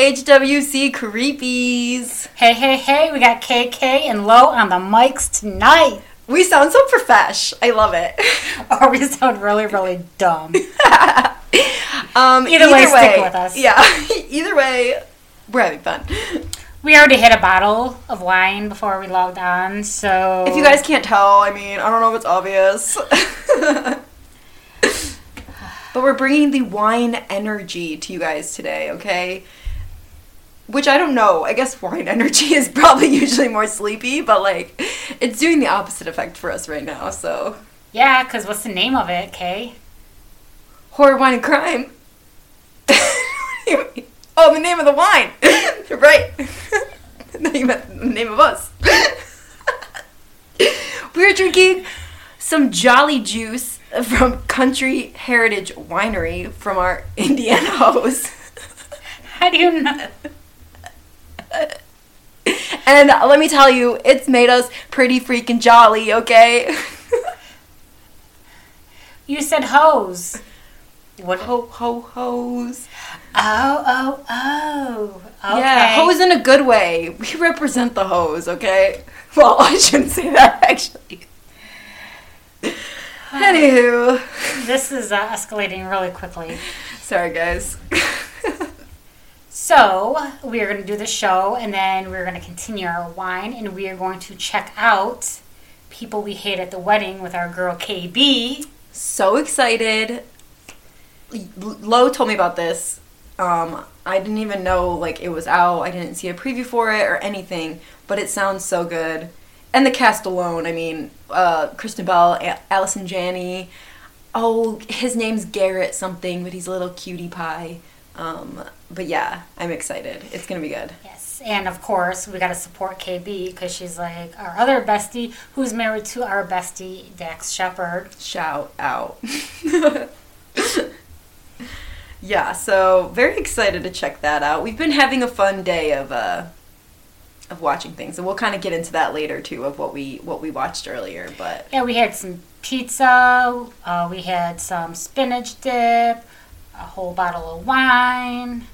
HWC Creepies. Hey, hey, hey, we got KK and Lo on the mics tonight. We sound so profesh. I love it. Or we sound really, really dumb. Um, Either way, stick with us. Yeah. either way, we're having fun. We already hit a bottle of wine before we logged on, so. If you guys can't tell, I mean, I don't know if it's obvious. but we're bringing the wine energy to you guys today, okay? Which I don't know. I guess wine energy is probably usually more sleepy, but like, it's doing the opposite effect for us right now, so. Yeah, because what's the name of it, Kay? Horror, wine, and crime. oh, the name of the wine. right. the name of, the name of us. We're drinking some Jolly Juice from Country Heritage Winery from our Indiana host. How do you know? And let me tell you, it's made us pretty freaking jolly, okay? You said hose. What? ho ho hose. Oh, oh, oh. Okay. Yeah, hose in a good way. We represent the hose, okay? Well, I shouldn't say that actually. Anywho, This is uh, escalating really quickly. sorry guys. So, we are going to do the show and then we're going to continue our wine and we are going to check out People We Hate at the Wedding with our girl KB. so excited. Lo told me about this. Um, I didn't even know like it was out. I didn't see a preview for it or anything, but it sounds so good. And the cast alone, I mean, uh, Kristen Bell, A- Allison Janney. Oh, his name's Garrett something, but he's a little cutie pie. Um, but yeah, I'm excited. It's gonna be good. Yes, and of course, we got to support KB because she's like our other bestie who's married to our bestie, Dax Shepard. Shout out. yeah, so very excited to check that out. We've been having a fun day of uh of watching things, and we'll kind of get into that later too of what we what we watched earlier. But Yeah, we had some pizza, uh, we had some spinach dip, a whole bottle of wine.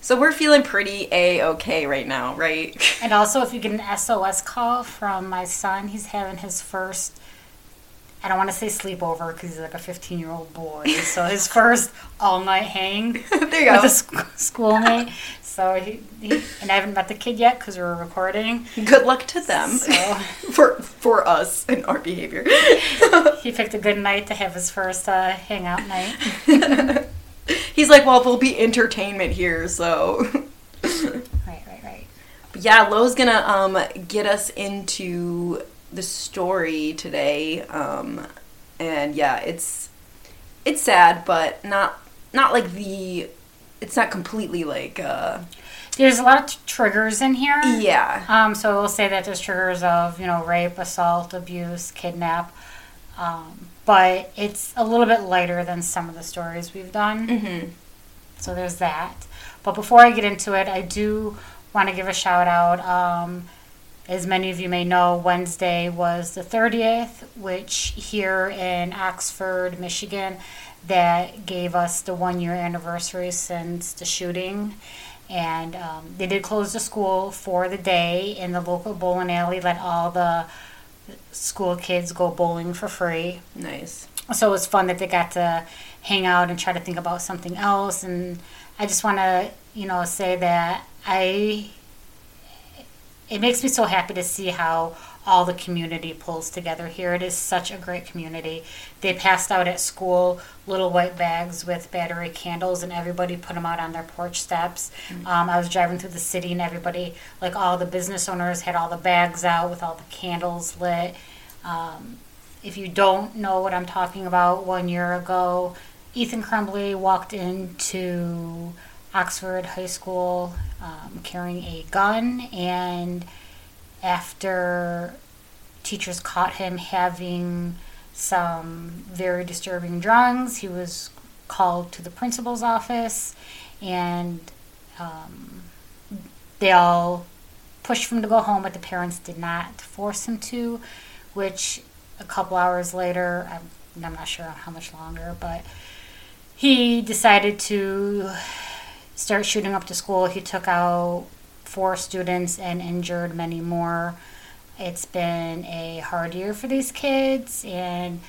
so we're feeling pretty a okay right now, right? And also, if you get an SOS call from my son, he's having his first, I don't want to say sleepover because he's like a 15 year old boy. So his first all night hang there you with go. a sc- schoolmate. So he, he, and I haven't met the kid yet because we're recording. Good luck to them So for for us and our behavior. he picked a good night to have his first uh, hangout night. He's like, well, there'll be entertainment here, so. Right, right, right. But yeah, Lo's gonna um get us into the story today. Um and yeah, it's it's sad, but not not like the it's not completely like uh There's a lot of t- triggers in here. yeah. Um, so we'll say that there's triggers of, you know, rape, assault, abuse, kidnap. Um, but it's a little bit lighter than some of the stories we've done. Mhm. So there's that. But before I get into it, I do want to give a shout out. Um, as many of you may know, Wednesday was the 30th, which here in Oxford, Michigan, that gave us the one year anniversary since the shooting. And um, they did close the school for the day, and the local bowling alley let all the school kids go bowling for free Nice. so it was fun that they got to hang out and try to think about something else and i just want to you know say that i it makes me so happy to see how all the community pulls together here. It is such a great community. They passed out at school little white bags with battery candles and everybody put them out on their porch steps. Um, i was driving through the city and everybody like all the business owners had all the bags out with all the candles lit. Um, if you don't know what I'm talking about, one year ago, Ethan Crumbley walked into Oxford High School um, carrying a gun, and after teachers caught him having some very disturbing drawings, he was called to the principal's office, and um, they all pushed him to go home, but the parents did not force him to, which a couple hours later, I'm, I'm not sure how much longer, but he decided to start shooting up to school. He took out four students and injured many more. It's been a hard year for these kids, and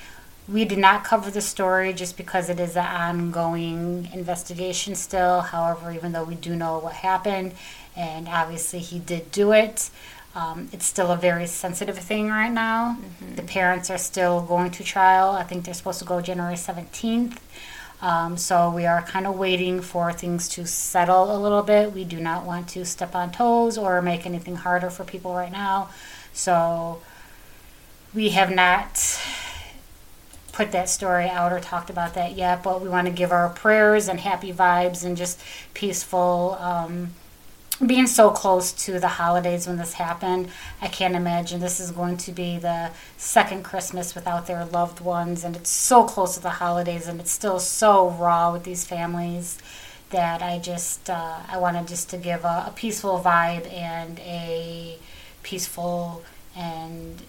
we did not cover the story just because it is an ongoing investigation still. However, even though we do know what happened, and obviously he did do it, um, it's still a very sensitive thing right now. The parents are still going to trial. I think they're supposed to go January 17th. Um, so we are kind of waiting for things to settle a little bit. We do not want to step on toes or make anything harder for people right now. So we have not put that story out or talked about that yet, but we want to give our prayers and happy vibes and just peaceful. Um, being so close to the holidays when this happened, I can't imagine this is going to be the second Christmas without their loved ones. And it's so close to the holidays and it's still so raw with these families that I just, uh, I wanted just to give a, a peaceful vibe and a peaceful and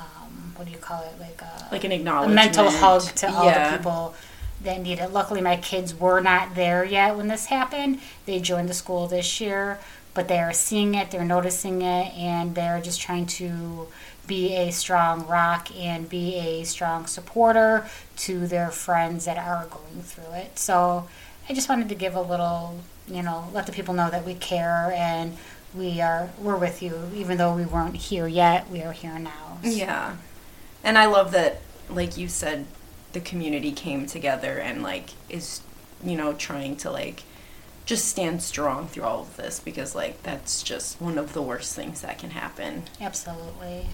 um, what do you call it? Like a, Like an a acknowledgement. mental hug to all Yeah. the people that need it. Luckily, my kids were not there yet when this happened. They joined the school this year, but they are seeing it, they're noticing it, and they're just trying to be a strong rock and be a strong supporter to their friends that are going through it. So I just wanted to give a little, you know, let the people know that we care and we are we're with you even though we weren't here yet we are here now Yeah. And I love that, like you said, the community came together and, like, is, you know, trying to, like, just stand strong through all of this because, like, that's just one of the worst things that can happen. Absolutely.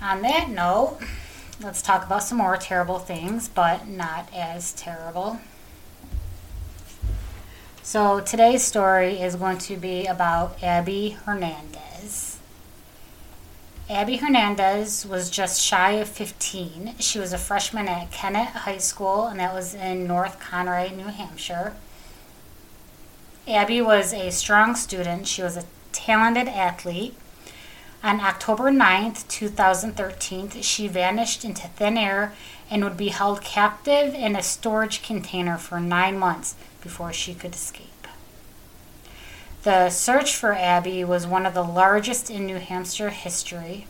On that note, let's talk about some more terrible things, but not as terrible. So today's story is going to be about Abby Hernandez. Abby Hernandez was just shy of 15. She was a freshman at Kennett High School, and that was in North Conway, New Hampshire. Abby was a strong student. She was a talented athlete. On October 9th, 2013, she vanished into thin air and would be held captive in a storage container for nine months before she could escape. The search for Abby was one of the largest in New Hampshire history.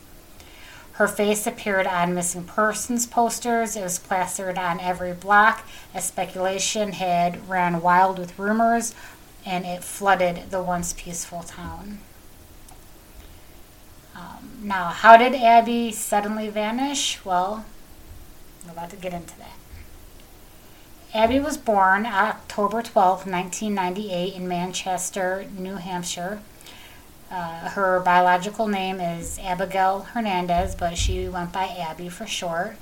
Her face appeared on missing persons posters. It was plastered on every block as speculation had ran wild with rumors and it flooded the once peaceful town. Um, now, how did Abby suddenly vanish? Well, I'm about to get into that. Abby was born October 12, 1998, in Manchester, New Hampshire. Uh, her biological name is Abigail Hernandez, but she went by Abby for short.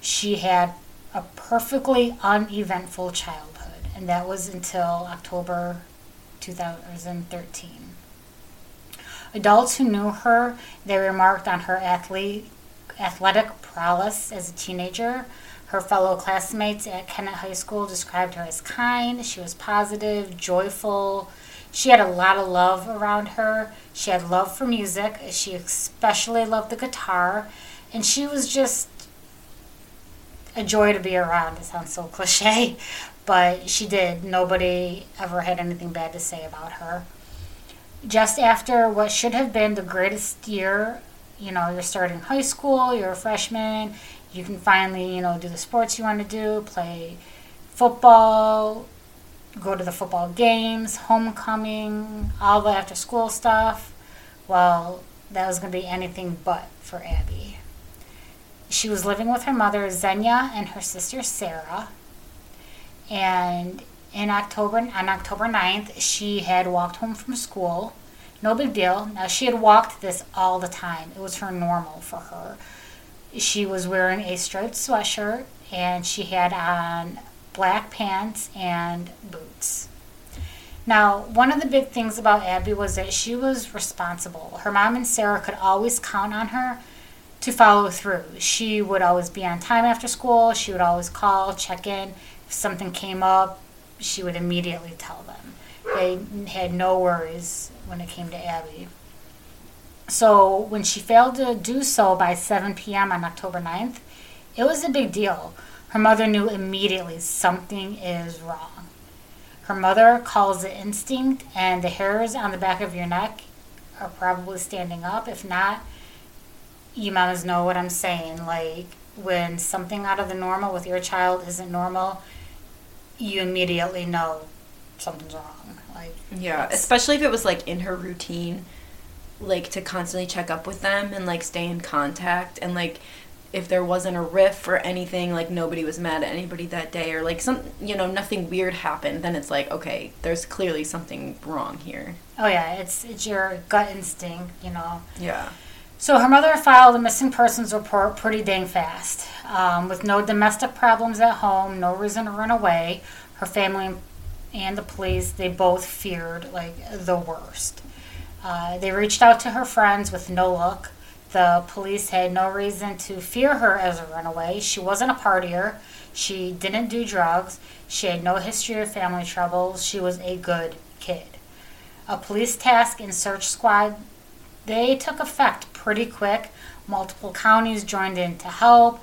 She had a perfectly uneventful childhood, and that was until October 2013. Adults who knew her, they remarked on her athlete, athletic prowess as a teenager. Her fellow classmates at Kennett High School described her as kind. She was positive, joyful. She had a lot of love around her. She had love for music. She especially loved the guitar. And she was just a joy to be around. It sounds so cliche, but she did. Nobody ever had anything bad to say about her. Just after what should have been the greatest year, you know, you're starting high school, you're a freshman, you can finally, you know, do the sports you want to do, play football, go to the football games, homecoming, all the after school stuff. Well, that was going to be anything but for Abby. She was living with her mother, Zenya, and her sister, Sarah. And in October, on October 9th, she had walked home from school. No big deal. Now, she had walked this all the time. It was her normal for her. She was wearing a striped sweatshirt and she had on black pants and boots. Now, one of the big things about Abby was that she was responsible. Her mom and Sarah could always count on her to follow through. She would always be on time after school. She would always call, check in. If something came up, she would immediately tell them. They had no worries when it came to Abby. So when she failed to do so by 7 p.m. on October 9th, it was a big deal. Her mother knew immediately something is wrong. Her mother calls it instinct, and the hairs on the back of your neck are probably standing up. If not, you mamas know what I'm saying. Like when something out of the normal with your child isn't normal, you immediately know something's wrong. Like Yeah, especially if it was like in her routine, like to constantly check up with them and like stay in contact and like if there wasn't a riff or anything, like nobody was mad at anybody that day or like some you know, nothing weird happened, then it's like, okay, there's clearly something wrong here. oh yeah, it's it's your gut instinct, you know. Yeah. So her mother filed a missing persons report pretty dang fast. Um, with no domestic problems at home, no reason to run away, her family and the police, they both feared like the worst. Uh, they reached out to her friends with no luck. The police had no reason to fear her as a runaway. She wasn't a partier. She didn't do drugs. She had no history of family troubles. She was a good kid. A police task and search squad they took effect pretty quick. Multiple counties joined in to help.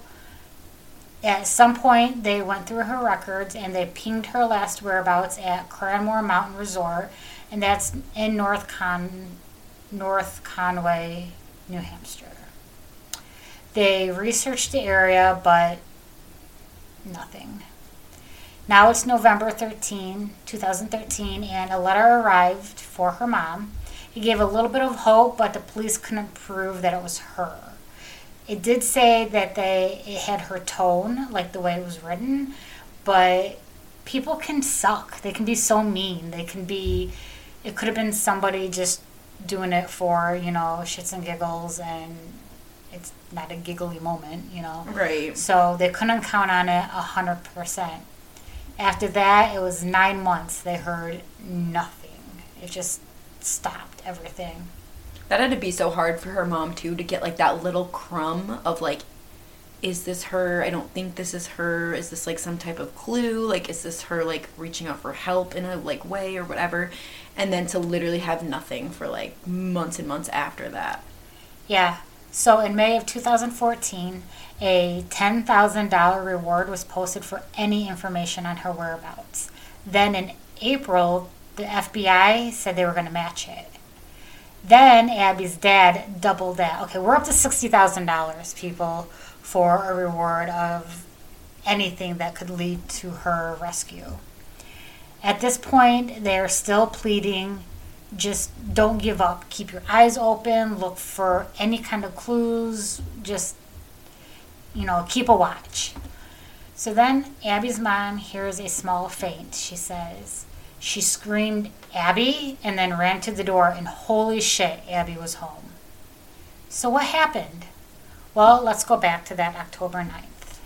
At some point, they went through her records and they pinged her last whereabouts at Cranmore Mountain Resort, and that's in North Con, North Conway, New Hampshire. They researched the area, but nothing. Now it's November 13, 2013, and a letter arrived for her mom. It gave a little bit of hope, but the police couldn't prove that it was her. It did say that they it had her tone, like the way it was written, but people can suck. They can be so mean. They can be. It could have been somebody just doing it for you know shits and giggles, and it's not a giggly moment, you know. Right. So they couldn't count on it a hundred percent. After that, it was nine months. They heard nothing. It just stopped everything. That had to be so hard for her mom too to get like that little crumb of like is this her? I don't think this is her. Is this like some type of clue? Like is this her like reaching out for help in a like way or whatever? And then to literally have nothing for like months and months after that. Yeah. So in May of 2014, a $10,000 reward was posted for any information on her whereabouts. Then in April, the FBI said they were going to match it. Then Abby's dad doubled that. Okay, we're up to $60,000, people, for a reward of anything that could lead to her rescue. At this point, they're still pleading just don't give up. Keep your eyes open. Look for any kind of clues. Just, you know, keep a watch. So then Abby's mom hears a small faint. She says, she screamed, Abby, and then ran to the door, and holy shit, Abby was home. So what happened? Well, let's go back to that October 9th.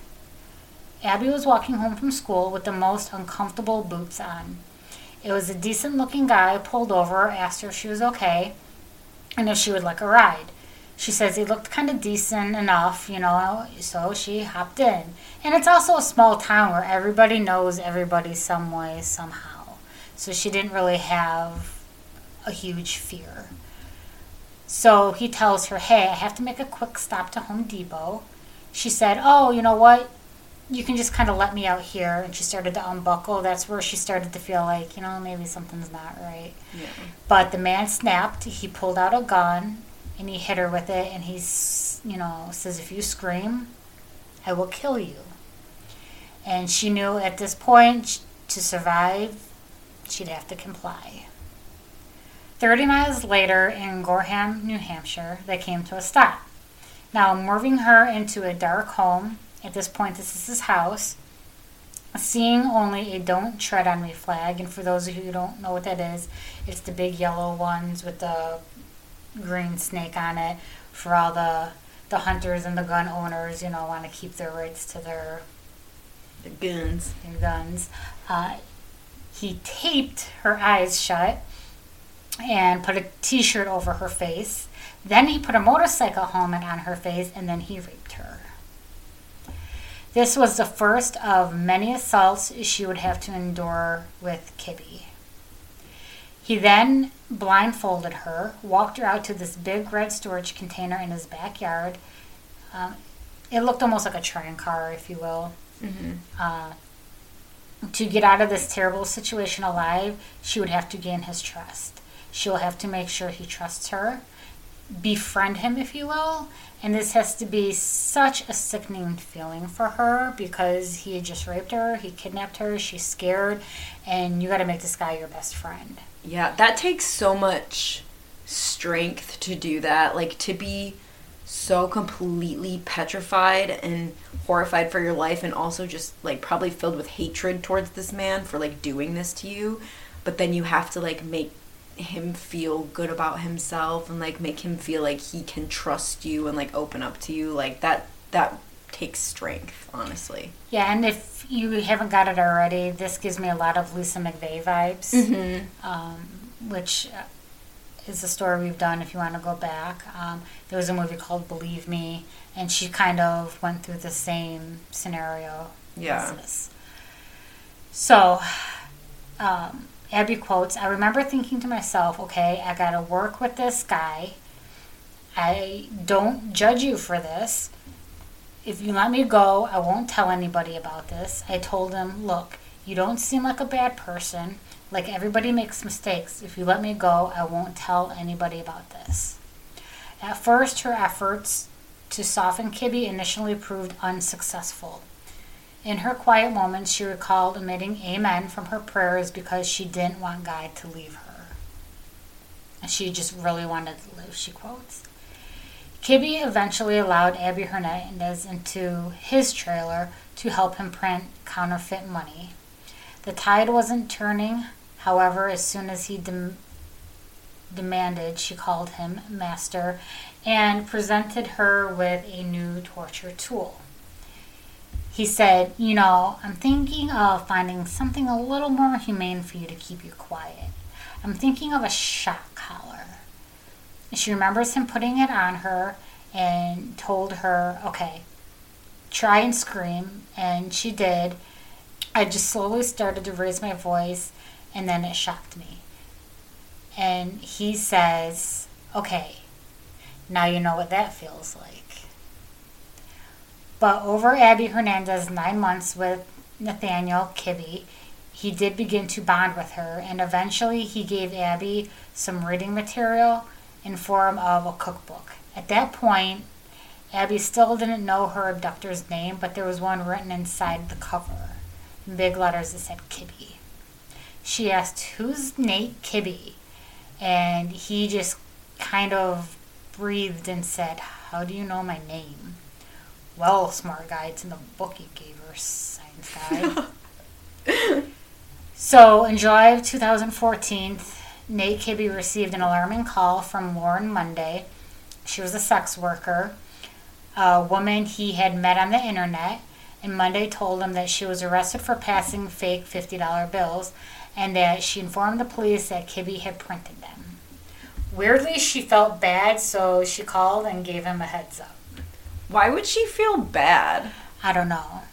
Abby was walking home from school with the most uncomfortable boots on. It was a decent looking guy pulled over, asked her if she was okay, and if she would like a ride. She says he looked kind of decent enough, you know, so she hopped in. And it's also a small town where everybody knows everybody some way, somehow. So she didn't really have a huge fear. So he tells her, hey, I have to make a quick stop to Home Depot. She said, oh, you know what? you can just kind of let me out here. And she started to unbuckle. That's where she started to feel like, you know, maybe something's not right. Yeah. But the man snapped. He pulled out a gun and he hit her with it. And he's, you know, says, if you scream, I will kill you. And she knew at this point to survive, she'd have to comply. 30 miles later in Gorham, New Hampshire, they came to a stop. Now, moving her into a dark home, at this point, this is his house. Seeing only a don't tread on me flag, and for those of you who don't know what that is, it's the big yellow ones with the green snake on it for all the the hunters and the gun owners, you know, want to keep their rights to their, The guns. their guns. Uh, he taped her eyes shut and put a t-shirt over her face. Then he put a motorcycle helmet on her face, and then he raped her. This was the first of many assaults she would have to endure with Kibbe. He then blindfolded her, walked her out to this big red storage container in his backyard. Um, it looked almost like a train car, if you will. Uh, to get out of this terrible situation alive, she would have to gain his trust. She'll have to make sure he trusts her, befriend him, if you will. And this has to be such a sickening feeling for her because he had just raped her, he kidnapped her, she's scared, and you got to make this guy your best friend. Yeah, that takes so much strength to do that. Like to be so completely petrified and horrified for your life and also just like probably filled with hatred towards this man for like doing this to you. But then you have to like make him feel good about himself and like make him feel like he can trust you and like open up to you. Like that that takes strength, honestly. Yeah, and if you haven't got it already, this gives me a lot of Lisa McVey vibes, um, which uh, is a story we've done if you want to go back. Um, there was a movie called Believe Me, and she kind of went through the same scenario Yeah. So, um, Abby quotes I remember thinking to myself, okay, I got to work with this guy. I don't judge you for this. If you let me go, I won't tell anybody about this. I told him, look, you don't seem like a bad person. Like everybody makes mistakes. If you let me go, I won't tell anybody about this. At first, her efforts to soften Kibbe initially proved unsuccessful. In her quiet moments, she recalled emitting amen from her prayers because she didn't want God to leave her. She just really wanted to live, she quotes. Kibbe eventually allowed Abby Hernandez into his trailer to help him print counterfeit money. The tide wasn't turning, however, as soon as he dem- demanded, she called him master and presented her with a new torture tool. He said, You know, I'm thinking of finding something a little more humane for you to keep you quiet. I'm thinking of a shock collar. She remembers him putting it on her and told her, Okay, try and scream. And she did. I just slowly started to raise my voice, and then it shocked me. And he says, Okay, now you know what that feels like. But over Abby Hernandez's nine months with Nathaniel Kibbe, he did begin to bond with her, and eventually he gave Abby some reading material in form of a cookbook. At that point, Abby still didn't know her abductor's name, but there was one written inside the cover in big letters that said Kibbe. She asked, Who's Nate Kibbe? And he just kind of breathed and said, How do you know my name? Well, smart guy, it's in the book you gave her, science guy. so, in July of 2014, Nate Kibbe received an alarming call from Lauren Monday. She was a sex worker, a woman he had met on the internet, and Monday told him that she was arrested for passing fake $50 bills and that she informed the police that Kibbe had printed them. Weirdly, she felt bad, so she called and gave him a heads up. Why would she feel bad? I don't know.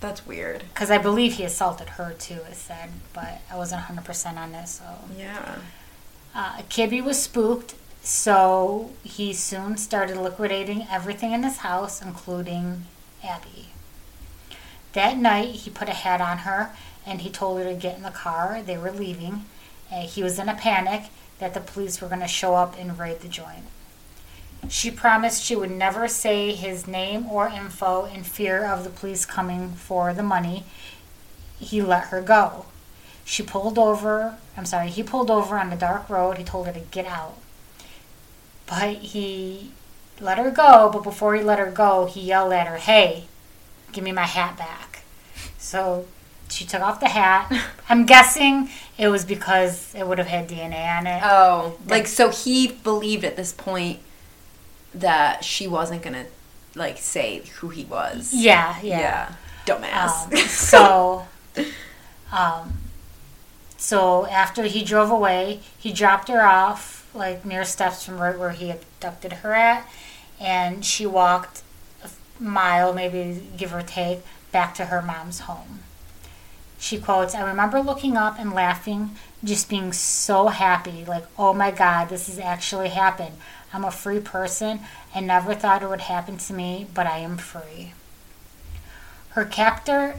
That's weird. Because I believe he assaulted her too, it said, but I wasn't 100% on this, so. Yeah. Uh, Kibbe was spooked, so he soon started liquidating everything in his house, including Abby. That night, he put a hat on her and he told her to get in the car. They were leaving. Uh, he was in a panic that the police were going to show up and raid the joint. She promised she would never say his name or info in fear of the police coming for the money. He let her go. She pulled over, I'm sorry, he pulled over on the dark road. He told her to get out. But he let her go, but before he let her go, he yelled at her, Hey, give me my hat back. So she took off the hat. I'm guessing it was because it would have had DNA on it. Oh, like so he believed at this point that she wasn't gonna like say who he was. yeah, yeah. Dumbass. Um, so, um, so after he drove away, he dropped her off like near steps from right where he abducted her at, and she walked a mile, maybe give or take, back to her mom's home. She quotes, I remember looking up and laughing, just being so happy, like, oh my God, this has actually happened. I'm a free person. and never thought it would happen to me, but I am free. Her captor,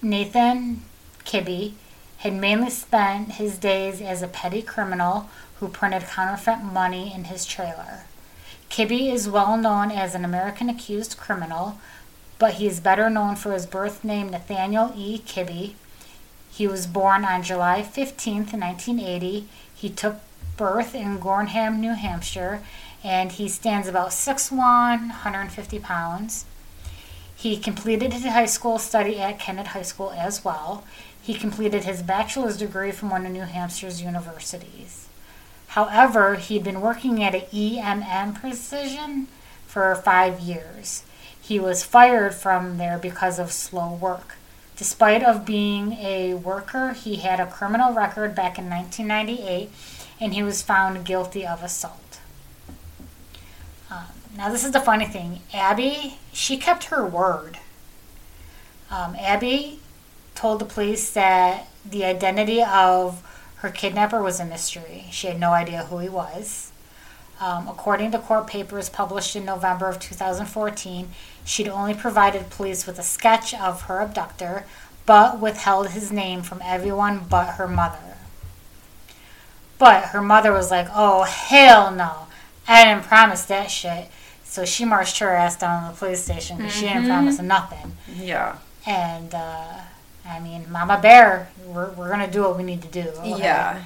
Nathan Kibbe, had mainly spent his days as a petty criminal who printed counterfeit money in his trailer. Kibbe is well known as an American accused criminal, but he is better known for his birth name Nathaniel E. Kibbe. He was born on July 15, 1980. He took birth in Gorham, New Hampshire, and he stands about 6'1, 150 pounds. He completed his high school study at Kennett High School as well. He completed his bachelor's degree from one of New Hampshire's universities. However, he'd been working at an EMM Precision for five years. He was fired from there because of slow work. Despite of being a worker, he had a criminal record back in 1998, and he was found guilty of assault. Um, now, this is the funny thing. Abby, she kept her word. Um, Abby told the police that the identity of her kidnapper was a mystery. She had no idea who he was. Um, according to court papers published in November of 2014, she'd only provided police with a sketch of her abductor, but withheld his name from everyone but her mother. But her mother was like, oh, hell no. I didn't promise that shit. So she marched her ass down to the police station because she didn't promise nothing. Yeah. And, uh, I mean, Mama Bear, we're, we're going to do what we need to do. okay? Yeah.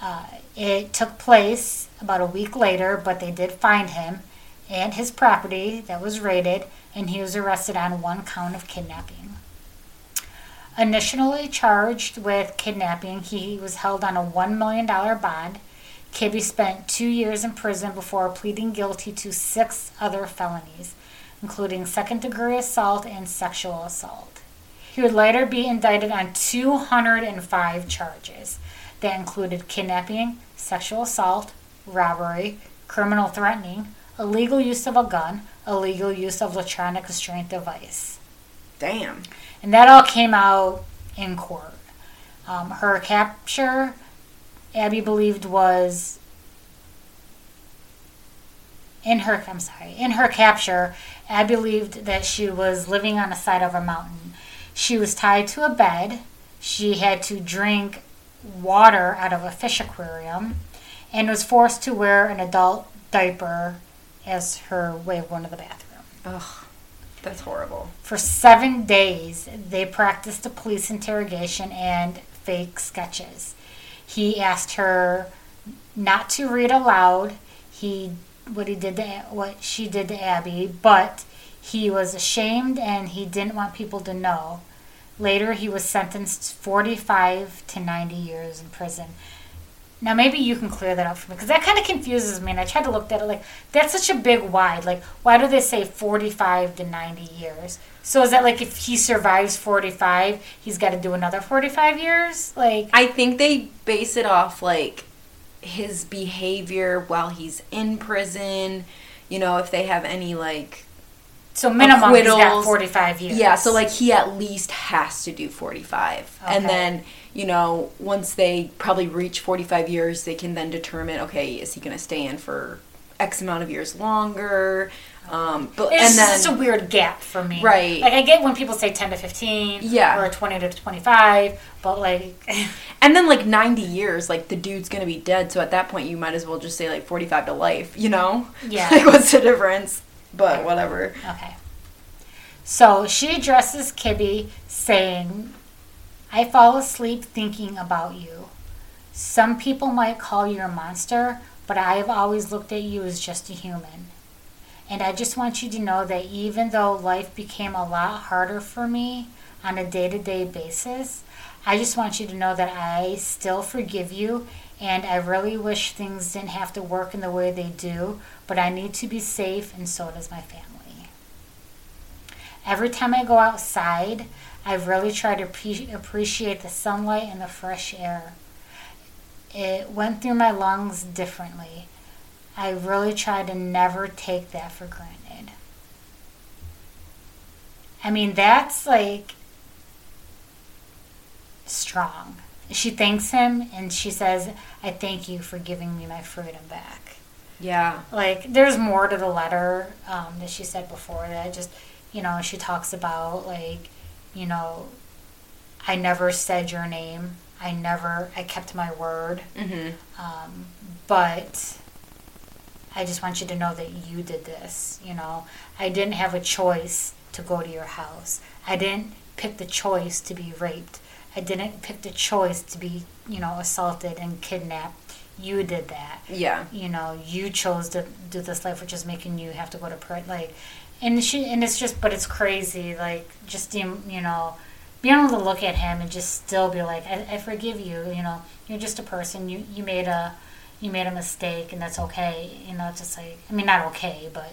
Uh, it took place about a week later, but they did find him and his property that was raided, and he was arrested on one count of kidnapping. Initially charged with kidnapping, he was held on a $1 million bond. Kibbe spent two years in prison before pleading guilty to six other felonies, including second degree assault and sexual assault. He would later be indicted on 205 charges that included kidnapping, sexual assault, robbery, criminal threatening, illegal use of a gun, illegal use of electronic restraint device. Damn. And that all came out in court. Um, her capture, Abby believed, was in her. I'm sorry. In her capture, Abby believed that she was living on the side of a mountain. She was tied to a bed. She had to drink water out of a fish aquarium, and was forced to wear an adult diaper as her way of going to the bathroom. Ugh. That's horrible. For seven days, they practiced a police interrogation and fake sketches. He asked her not to read aloud. He what he did to what she did to Abby, but he was ashamed and he didn't want people to know. Later, he was sentenced 45 to 90 years in prison. Now, maybe you can clear that up for me because that kind of confuses me. And I tried to look at it like that's such a big wide. Like, why do they say 45 to 90 years? So is that like if he survives 45, he's got to do another 45 years? Like, I think they base it off like his behavior while he's in prison. You know, if they have any like so minimum he's got forty-five years. Yeah, so like he at least has to do 45. And then, you know, once they probably reach 45 years, they can then determine okay, is he going to stay in for X amount of years longer? Um, but It's and then just a weird gap for me. Right. Like I get when people say 10 to 15 Yeah. or 20 to 25, but like and then like 90 years, like the dude's going to be dead, so at that point you might as well just say like 45 to life, you know? Yeah. like what's the difference? But whatever. Okay. So she addresses Kibbe, saying, I fall asleep thinking about you. Some people might call you a monster, but I have always looked at you as just a human. And I just want you to know that even though life became a lot harder for me on a day to day basis, I just want you to know that I still forgive you and I really wish things didn't have to work in the way they do, but I need to be safe and so does my family. Every time I go outside, I really try to pre- appreciate the sunlight and the fresh air. It went through my lungs differently. I really try to never take that for granted. I mean, that's like strong. She thanks him and she says, I thank you for giving me my freedom back. Yeah. Like, there's more to the letter um, that she said before that just, you know, she talks about like, you know, I never said your name. I never, I kept my word. Mm-hmm. Um, but I just want you to know that you did this. You know, I didn't have a choice to go to your house. I didn't pick the choice to be raped. I didn't pick the choice to be, you know, assaulted and kidnapped. You did that. Yeah. You know, you chose to do this life, which is making you have to go to prison. Like, and she, and it's just, but it's crazy. Like, just you know, being able to look at him and just still be like, I, I forgive you. You know, you're just a person. You you made a you made a mistake, and that's okay. You know, it's just like I mean, not okay, but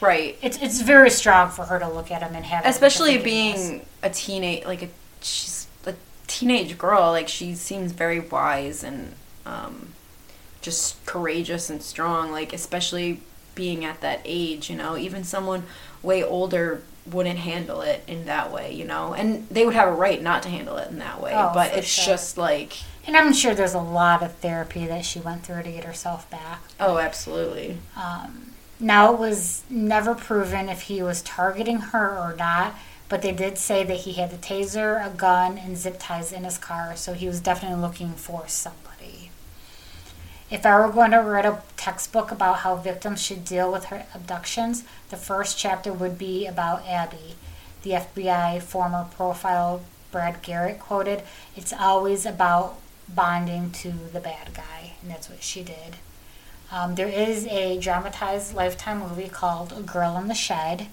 Right. it's it's very strong for her to look at him and have Especially being a teenage, like a she's a teenage girl. Like she seems very wise and um, just courageous and strong. Like especially being at that age, you know, even someone way older wouldn't handle it in that way, you know, and they would have a right not to handle it in that way. Oh, but it's sure. just like, And I'm sure there's a lot of therapy that she went through to get herself back. oh, absolutely. Um, now it was never proven if he was targeting her or not, but they did say that he had a taser, a gun, and zip ties in his car, so he was definitely looking for somebody. If I were going to write a textbook about how victims should deal with her abductions, the first chapter would be about Abby. The FBI former profile Brad Garrett quoted, It's always about bonding to the bad guy, and that's what she did. Um, there is a dramatized Lifetime movie called A Girl in the Shed.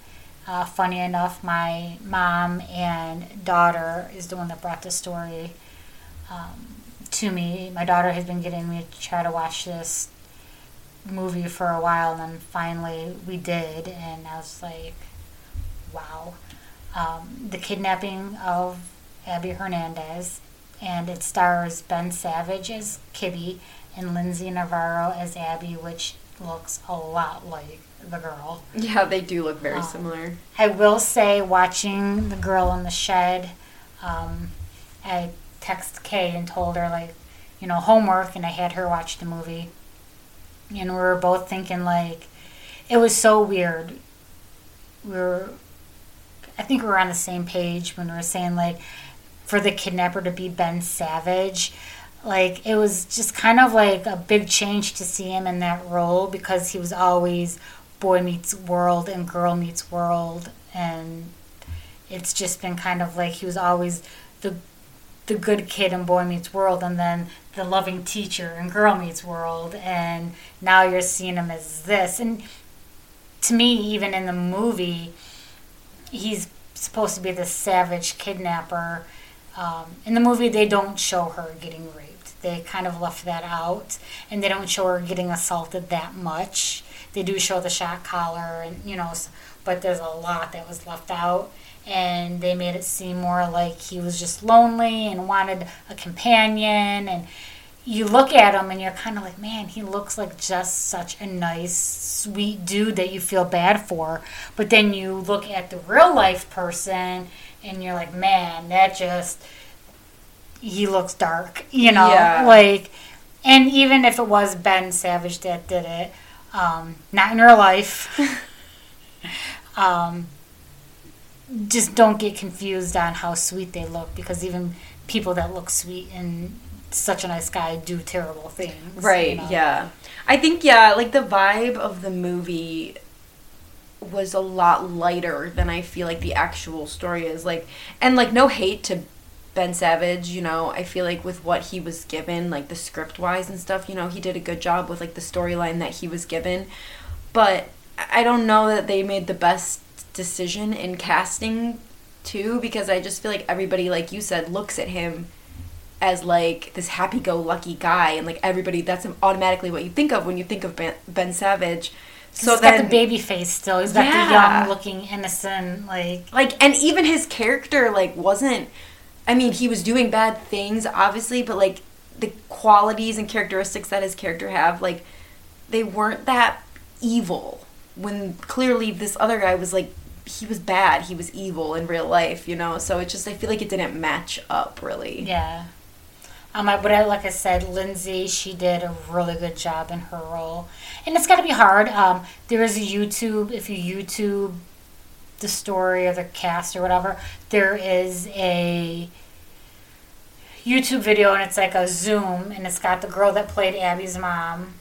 Uh, funny enough, my mom and daughter is the one that brought the story um, to me. My daughter has been getting me to try to watch this movie for a while, and then finally we did, and I was like, wow. Um, the kidnapping of Abby Hernandez, and it stars Ben Savage as Kitty and Lindsay Navarro as Abby, which looks a lot like the girl. Yeah, they do look very Um, similar. I will say, watching the girl in the shed, um, I text Kay and told her like, you know, homework, and I had her watch the movie, and we were both thinking like, it was so weird. We were, I think we were on the same page when we were saying like, for the kidnapper to be Ben Savage. Like it was just kind of like a big change to see him in that role because he was always boy meets world and girl meets world and it's just been kind of like he was always the the good kid in boy meets world and then the loving teacher in girl meets world and now you're seeing him as this. And to me even in the movie he's supposed to be the savage kidnapper. Um, in the movie they don't show her getting raped. They kind of left that out and they don't show her getting assaulted that much. They do show the shot collar and you know but there's a lot that was left out and they made it seem more like he was just lonely and wanted a companion. And you look at him and you're kind of like man he looks like just such a nice sweet dude that you feel bad for. But then you look at the real life person and you're like man that just he looks dark you know? Yeah. like and even if it was ben savage that did it um, not in real life. Um, just don't get confused on how sweet they look because even people that look sweet and such a nice guy do terrible things. you Right, know? yeah. I think yeah, like the vibe of the movie was a lot lighter than I feel like the actual story is. Like and like no hate to Ben Savage, you know, I feel like with what he was given, like the script wise and stuff, you know, he did a good job with like the storyline that he was given. But I don't know that they made the best decision in casting too, because I just feel like everybody, like you said, looks at him as like this happy-go-lucky guy, and like everybody, that's automatically what you think of when you think of Ben, ben Savage. So he's then, got the baby face still. He's got Yeah. the young looking innocent like like, and even his character like wasn't. I mean, he was doing bad things, obviously, but like the qualities and characteristics that his character have, like they weren't that evil. When clearly this other guy was like he was bad, he was evil in real life, you know. So it just I feel like it didn't match up really. yeah. Um, I, but I, like I said, Lindsay, she did a really good job in her role, and it's got to be hard. Um, there is a YouTube if you YouTube the story or the cast or whatever, there is a YouTube video and it's like a Zoom and it's got the girl that played Abby's mom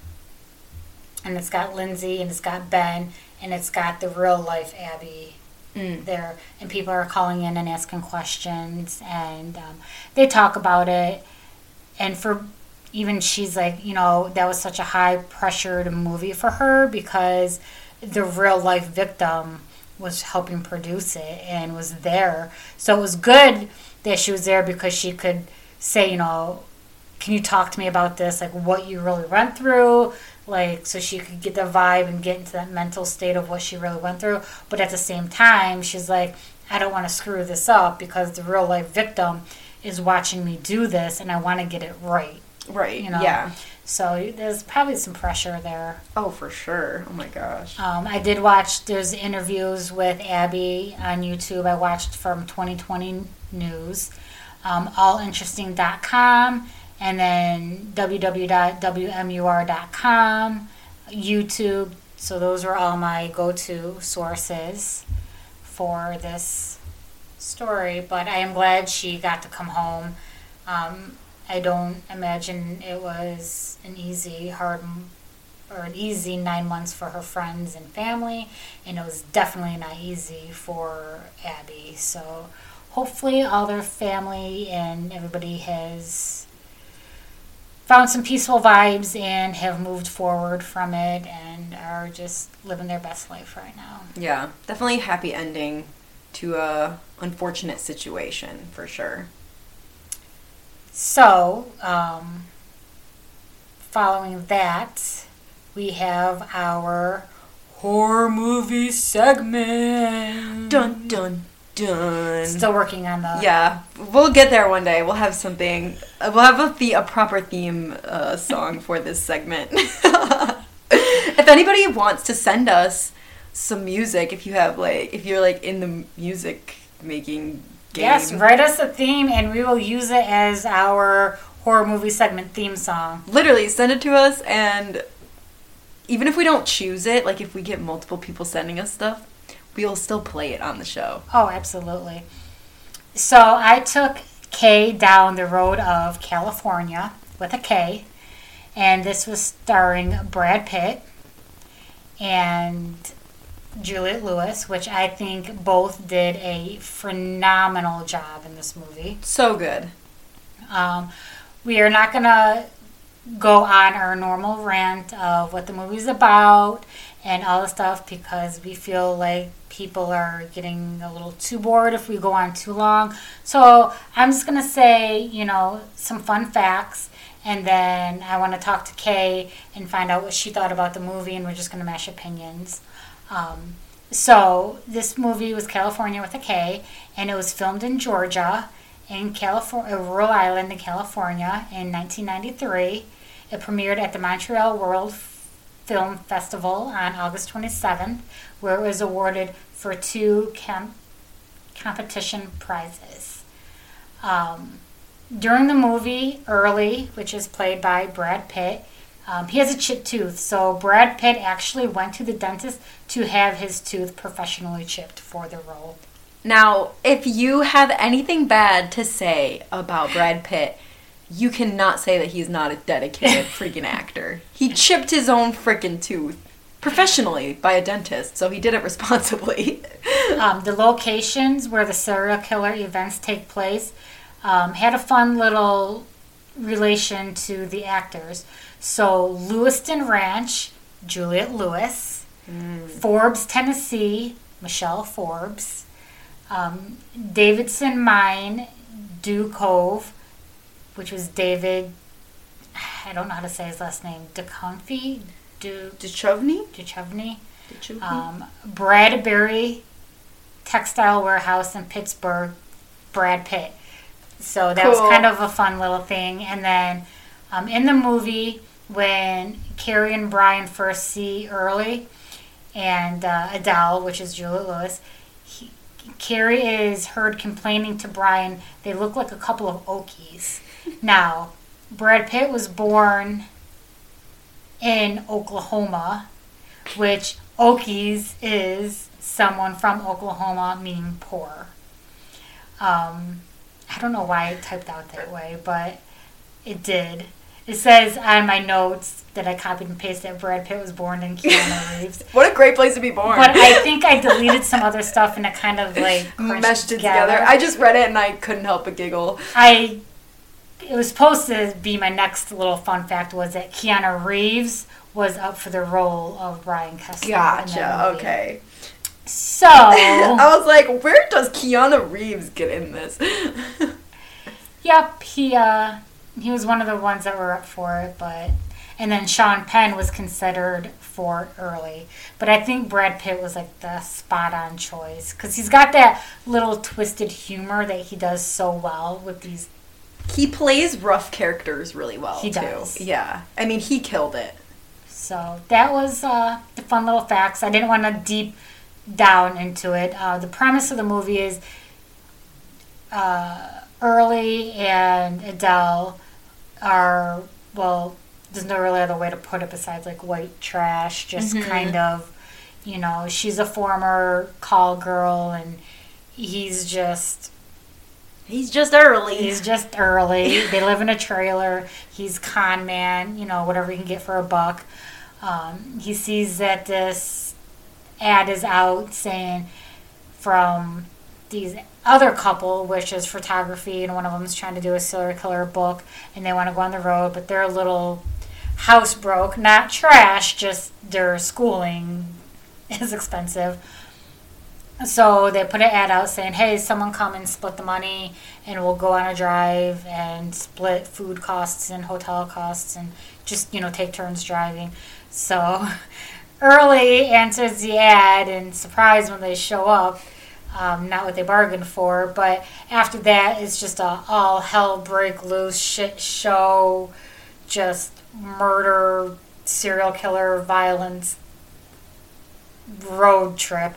and it's got Lindsay and it's got Ben and it's got the real life Abby Mm. there and people are calling in and asking questions and um, they talk about it. And for even she's like you know that was such a high pressured movie for her because the real life victim was helping produce it and was there. So it was good that she was there because she could say you know can you talk to me about this? Like what you really went through like so she could get the vibe and get into that mental state of what she really went through but at the same time she's like i don't want to screw this up because the real life victim is watching me do this and i want to get it right Right. you know Yeah. so there's probably some pressure there Oh, for sure. Oh my gosh. um, i did watch there's interviews with abby on youtube i watched from 2020 news um, allinteresting.com and then www.wmur.com, YouTube. So those are all my go-to sources for this story. But I am glad she got to come home. Um, I don't imagine it was an easy, hard, or an easy nine months for her friends and family, and it was definitely not easy for Abby. So hopefully, all their family and everybody has found some peaceful vibes and have moved forward from it and are just living their best life right now. Yeah. Definitely happy ending to a unfortunate situation for sure. So, um, following that, we have our horror movie segment. Dun dun dun. Still working on that. Yeah, we'll get there one day. We'll have something. We'll have a, the, a proper theme uh, song for this segment. if anybody wants to send us some music, if you have like, if you're like in the music making game, Yes, write us a theme and we will use it as our horror movie segment theme song. literally send it to us, and even if we don't choose it, like if we get multiple people sending us stuff, we'll still play it on the show. Oh, absolutely. So I took Kay down the road of Kalifornia with a K, and this was starring Brad Pitt and Juliette Lewis, which I think both did a phenomenal job in this movie. So good. Um, we are not going to go on our normal rant of what the movie's about and all the stuff because we feel like people are getting a little too bored if we go on too long. So I'm just going to say, you know, some fun facts. And then I want to talk to Kay and find out what she thought about the movie, and we're just going to mash opinions. Um, so this movie was Kalifornia with a K, and it was filmed in Georgia, in California, rural island in California, in 1993. It premiered at the Montreal World Film Festival on August 27th, where it was awarded for two com- competition prizes. Um, during the movie, Early, which is played by Brad Pitt, um, he has a chipped tooth. So Brad Pitt actually went to the dentist to have his tooth professionally chipped for the role. Now, if you have anything bad to say about Brad Pitt, you cannot say that he's not a dedicated freaking actor. He chipped his own freaking tooth professionally by a dentist, so he did it responsibly. Um, the locations where the serial killer events take place um, had a fun little relation to the actors. So, Lewiston Ranch, Juliette Lewis, Forbes, Tennessee, Michelle Forbes, um, Davidson Mine, Dew Cove, which was David, I don't know how to say his last name, DeConfey, Du, Duchovny? Duchovny Duchovny? um, Bradbury Textile Warehouse in Pittsburgh, Brad Pitt. So that was kind of a fun little thing. And then um, in the movie, when Carrie and Brian first see Early and uh, Adele, which is Juliette Lewis, he, Carrie is heard complaining to Brian, they look like a couple of Okies. now, Brad Pitt was born in Oklahoma, which Okies is someone from Oklahoma, meaning poor. Um, I don't know why it typed out that way, but it did. It says on my notes that I copied and pasted that Brad Pitt was born in Keanu Reeves. What a great place to be born. But I think I deleted some other stuff and it kind of like meshed it together. I just read it and I couldn't help but giggle. I it was supposed to be my next little fun fact was that Keanu Reeves was up for the role of Brian Kessler. Gotcha. Okay. So I was like, where does Keanu Reeves get in this? Yep, he uh he was one of the ones that were up for it, but and then Sean Penn was considered for early. But I think Brad Pitt was like the spot on choice because he's got that little twisted humor that he does so well with these. He plays rough characters really well He too. does. Yeah. I mean, he killed it. So that was uh, the fun little facts. I didn't want to deep down into it. Uh, the premise of the movie is uh, Early and Adele are well. There's no really other way to put it besides like white trash. Just kind of, you know, she's a former call girl, and he's just He's just early. He's just early. They live in a trailer. He's con man, you know, whatever he can get for a buck. Um, he sees that this ad is out saying from these other couple, which is photography, and one of them is trying to do a serial killer book, and they want to go on the road, but their little house broke, not trash, just their schooling is expensive. So they put an ad out saying, "Hey, someone come and split the money, and we'll go on a drive and split food costs and hotel costs, and just you know take turns driving." So early answers the ad, and surprised when they show up, um, not what they bargained for. But after that, it's just a all hell break loose shit show, just murder, serial killer, violence, road trip.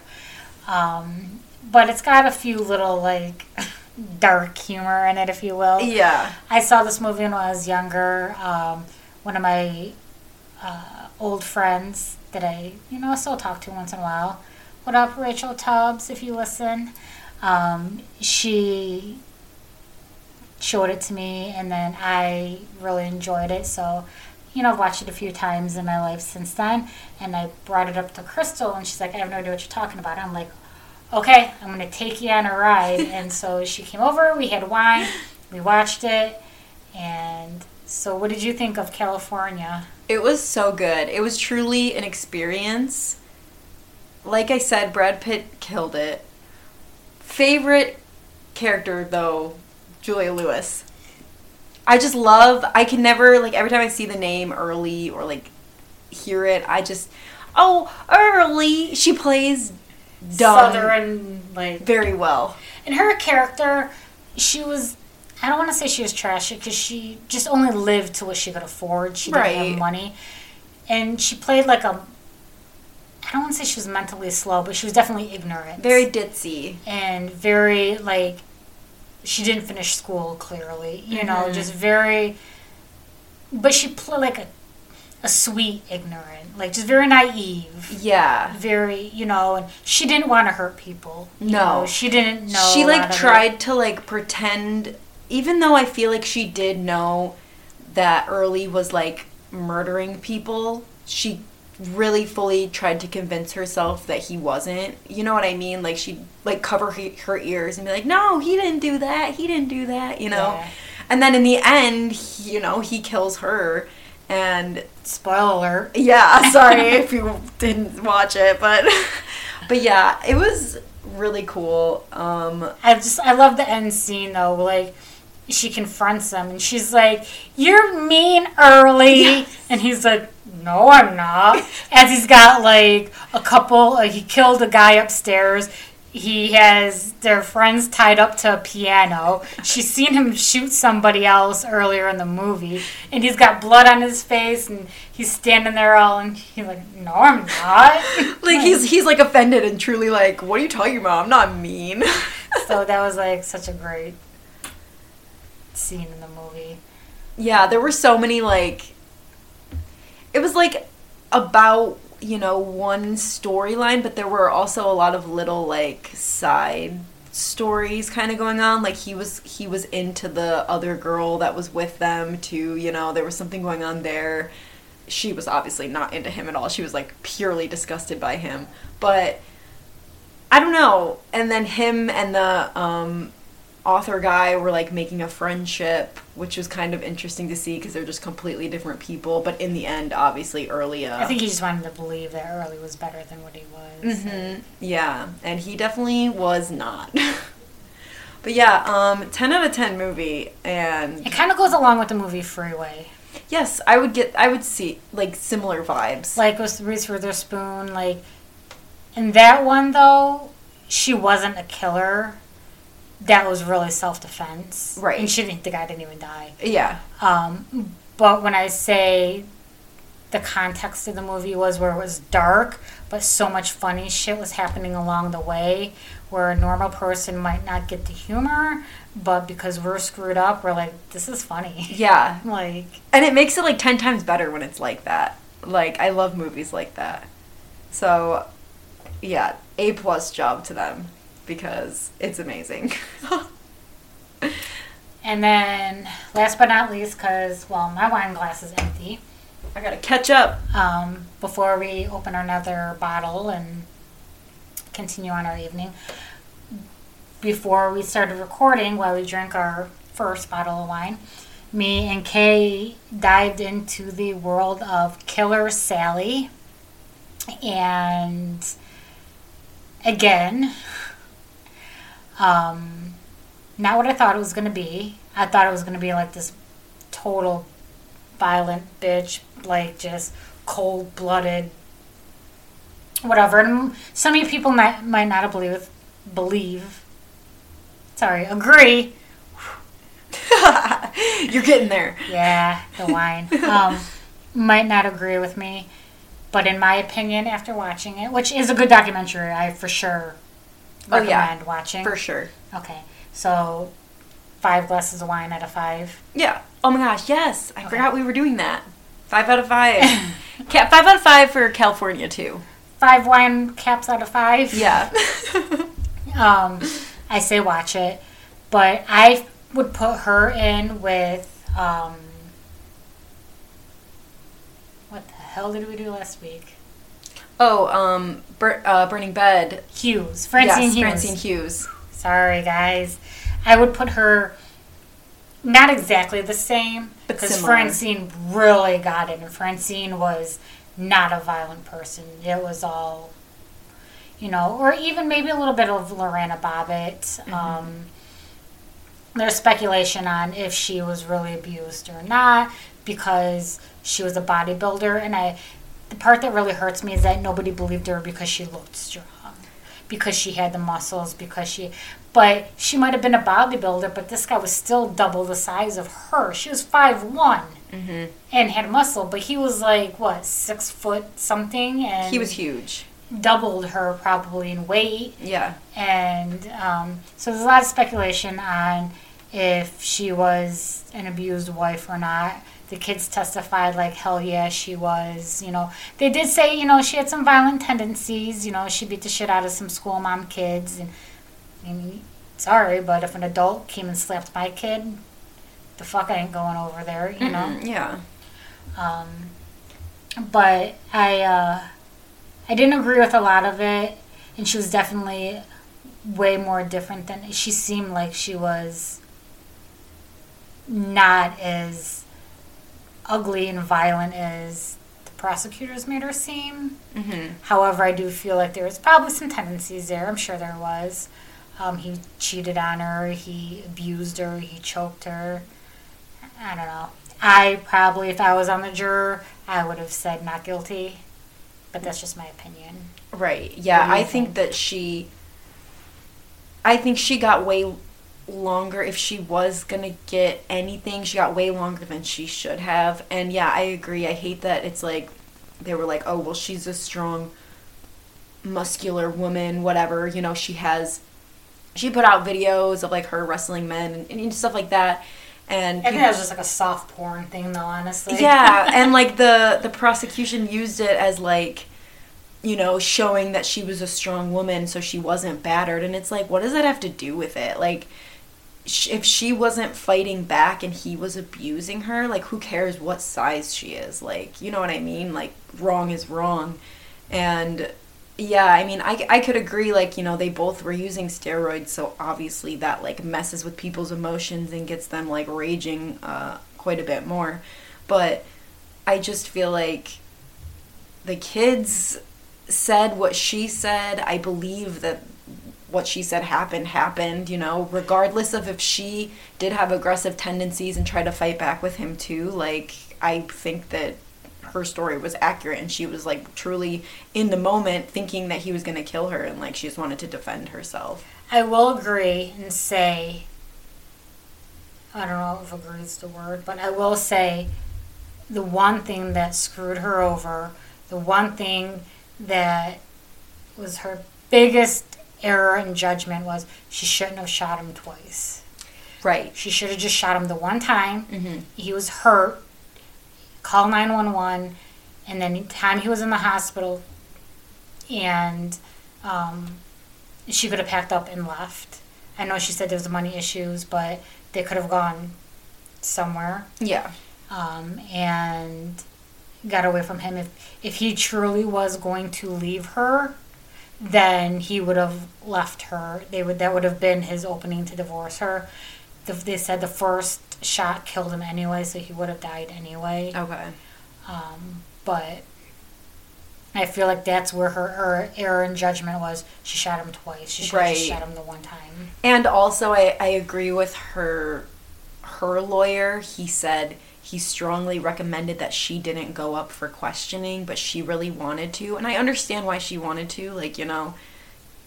Um, but it's got a few little like dark humor in it, if you will. yeah. I saw this movie when I was younger. Um, one of my uh, old friends that I, you know, still talk to once in a while. What up, Rachel Tubbs, if you listen? Um, she showed it to me, and then I really enjoyed it. So, you know, I've watched it a few times in my life since then. And I brought it up to Crystal, and she's like, I have no idea what you're talking about. I'm like, okay, I'm going to take you on a ride. and so she came over, we had wine, we watched it. And so, what did you think of Kalifornia? It was so good. It was truly an experience. Like I said, Brad Pitt killed it. Favorite character though, Julia Lewis. I just love I can never like every time I see the name Early or like hear it, I just oh, Early. She plays dumb Southern, like. very well. And her character, she was. I don't want to say she was trashy because she just only lived to what she could afford. She didn't Right. have money, and she played like a. I don't want to say she was mentally slow, but she was definitely ignorant. Very ditzy. and very like. She didn't finish school clearly, you know, Mhm. just very. But she played like a, a sweet ignorant, like just very naive, Yeah. very you know, and she didn't want to hurt people. No. know, she didn't know. she like lot of it. tried to like pretend even though i feel like she did know that early was like murdering people she really fully tried to convince herself that he wasn't. You know what i mean? Like she'd like cover her, her ears and be like no he didn't do that. He didn't do that you know? Yeah. and then in the end he, you know he kills her. And Spoiler yeah, sorry if you didn't watch it, but but yeah, it was really cool. Um I just I love the end scene though, like she confronts him and she's like, "You're mean early," Yes. and he's like, "No, I'm not." As he's got like a couple, like, he killed a guy upstairs. He has their friends tied up to a piano. She's seen him shoot somebody else earlier in the movie, and he's got blood on his face, and he's standing there all, and he's like, "No, I'm not." like he's he's like offended and truly like, "What are you talking about? I'm not mean." so that was like such a great scene in the movie. yeah, there were so many like it was like about you know, one storyline, but there were also a lot of little like side stories kind of going on. Like he was he was into the other girl that was with them too you know there was something going on there. She was obviously not into him at all. She was like purely disgusted by him. But i don't know. And then him and the um author guy were like making a friendship which was kind of interesting to see because they're just completely different people but in the end obviously early I think he just wanted to believe that Early was better than what he was. Mm-hmm. Yeah, and he definitely was not. but yeah, um, ten out of ten movie, and It kind of goes along with the movie Freeway. yes, I would get, I would see like similar vibes. Like with Reese Witherspoon, like in that one though, she wasn't a killer. That was really self defense. Right. And she didn't the guy didn't even die. yeah, Um, but when I say the context of the movie was where it was dark, but so much funny shit was happening along the way, where a normal person might not get the humor, but because we're screwed up, we're like, this is funny. yeah, Like, and it makes it like ten times better when it's like that. Like I love movies like that. So, yeah, a plus job to them because it's amazing. and then last but not least, because well, my wine glass is empty. I gotta catch up. um, before we open another bottle and continue on our evening. Before we started recording, while we drank our first bottle of wine, me and Kay dived into the world of Killer Sally. And again, um, not what I thought it was going to be. I thought it was going to be like this total violent bitch, like just cold blooded, whatever. And some of you people might might not believe believe. Sorry, agree. You're getting there. Yeah, the wine. um, might not agree with me, but in my opinion, after watching it, which is a good documentary, I for sure Oh, recommend yeah. watching. For sure. Okay, so five glasses of wine out of five. Yeah. Oh my gosh, yes. I forgot we were doing that. Five out of five. Ca- five out of five for Kalifornia too. Five wine caps out of five. Yeah. Um, I say watch it, but I would put her in with um, what the hell did we do last week? Oh, um, Bur- uh, Burning Bed. Hughes, Francine yes, Hughes. Francine Hughes. Sorry, guys. I would put her not exactly the same because. Francine really got it, and Francine was not a violent person. It was all, you know, or even maybe a little bit of Lorena Bobbitt. Mm-hmm. Um, there's speculation on if she was really abused or not because she was a bodybuilder, and I. The part that really hurts me is that nobody believed her because she looked strong because she had the muscles, because she, but she might have been a bodybuilder, but this guy was still double the size of her. She was five one Mm-hmm. and had muscle, but he was like what six foot something, and He was huge. doubled her probably in weight, Yeah. and um, so there's a lot of speculation on if she was an abused wife or not. The kids testified like hell yeah she was. You know they did say you know she had some violent tendencies. You know she beat the shit out of some school mom kids and I mean sorry but if an adult came and slapped my kid, the fuck I ain't going over there. You know. Mm, yeah. Um, but I uh, I didn't agree with a lot of it, and she was definitely way more different than she seemed like she was not as ugly and violent as the prosecutors made her seem. Mm-hmm. However, I do feel like there was probably some tendencies there. I'm sure there was. Um, he cheated on her. He abused her. He choked her. I don't know. I probably, if I was on the juror, I would have said not guilty. But that's just my opinion. Right. Yeah. I think that she. I think she got way longer. If she was gonna get anything, she got way longer than she should have. And yeah, I agree. I hate that it's like they were like, oh well, she's a strong, muscular woman. Whatever. You know, she has. She put out videos of like her wrestling men and, and stuff like that. And I think that was just like a soft porn thing, though. Honestly. yeah, and like the the prosecution used it as like you know, showing that she was a strong woman so she wasn't battered. And it's like, what does that have to do with it? Like, if she wasn't fighting back and he was abusing her, like, who cares what size she is? Like, you know what I mean? Like, wrong is wrong. And yeah, I mean, I, I could agree, like, you know, they both were using steroids, so obviously that, like, messes with people's emotions and gets them, like, raging uh, quite a bit more. But I just feel like the kids said what she said. I believe that what she said happened happened, you know, regardless of if she did have aggressive tendencies and try to fight back with him too. Like, I think that her story was accurate and she was like truly in the moment thinking that he was going to kill her and like she just wanted to defend herself. I will agree and say, I don't know if agree is the word, but I will say the one thing that screwed her over, the one thing that was her biggest error in judgment was she shouldn't have shot him twice. Right. She should have just shot him the one time. Mhm. He was hurt. Call 911. And then the time he was in the hospital, and um, she could have packed up and left. I know she said there was money issues, but they could have gone somewhere Yeah. um, and got away from him. If if he truly was going to leave her, then he would have left her. They would that would have been his opening to divorce her. The, they said the first shot killed him anyway, so he would have died anyway. Okay. Um, but I feel like that's where her, her error in judgment was. She shot him twice. She should have Right. shot him the one time. And also, I, I agree with her. Her lawyer, he said he strongly recommended that she didn't go up for questioning, but she really wanted to. And I understand why she wanted to. Like, you know,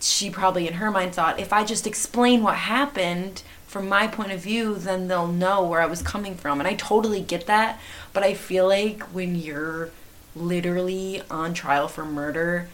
she probably in her mind thought if I just explain what happened from my point of view, then they'll know where I was coming from. And I totally get that. But I feel like when you're literally on trial for murder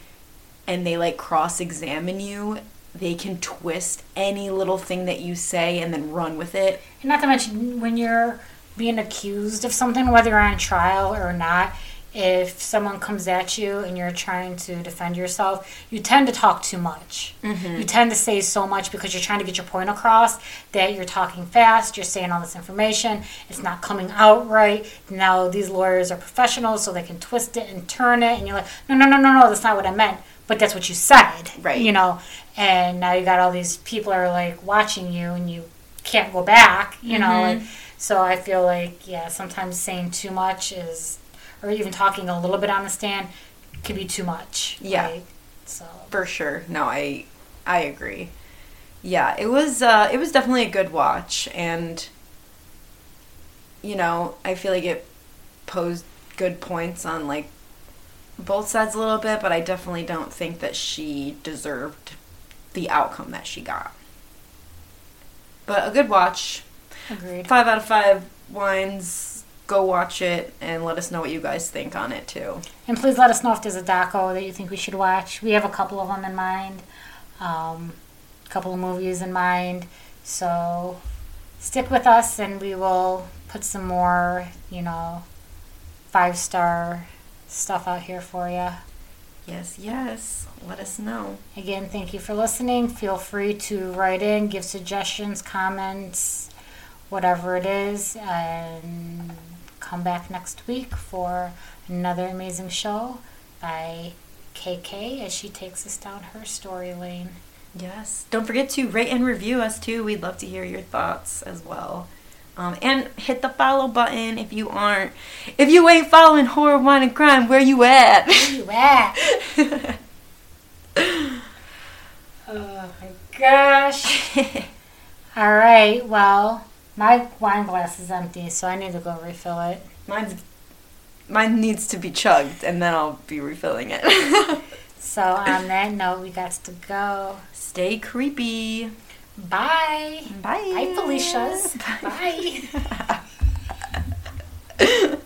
and they like cross examine you, they can twist any little thing that you say and then run with it. And not to mention when you're being accused of something, whether you're on trial or not, if someone comes at you and you're trying to defend yourself, you tend to talk too much. Mm-hmm. You tend to say so much because you're trying to get your point across that you're talking fast, you're saying all this information, it's not coming out right. Now these lawyers are professionals, so they can twist it and turn it, and you're like, no, no, no, no, no, that's not what I meant. But that's what you said, Right. You know, and now you got all these people are like watching you, and you can't go back, you know. Mm-hmm. Like, so I feel like yeah, sometimes saying too much is, or even talking a little bit on the stand, could be too much. Yeah. like, so For sure. No, I I agree. Yeah, it was uh it was definitely a good watch and you know, I feel like it posed good points on like both sides a little bit, but I definitely don't think that she deserved the outcome that she got. But a good watch. Agreed. Five out of five wines. Go watch it and let us know what you guys think on it too. And please let us know if there's a doco that you think we should watch. We have a couple of them in mind, um, a couple of movies in mind. So stick with us, and we will put some more, you know, five star stuff out here for you. Yes, yes. Let us know. Again, thank you for listening. Feel free to write in, give suggestions, comments, whatever it is, and come back next week for another amazing show by KK as she takes us down her story lane. Yes. Don't forget to rate and review us too. We'd love to hear your thoughts as well. Um, and hit the follow button if you aren't. If you ain't following horror, wine, and crime, where you at? Where you at? Oh my gosh. All right, well, my wine glass is empty, so I need to go refill it. Mine's mine needs to be chugged, and then I'll be refilling it. so on that note, we got to go. Stay creepy. Bye. Bye. Bye, Felicia's. Bye. Bye.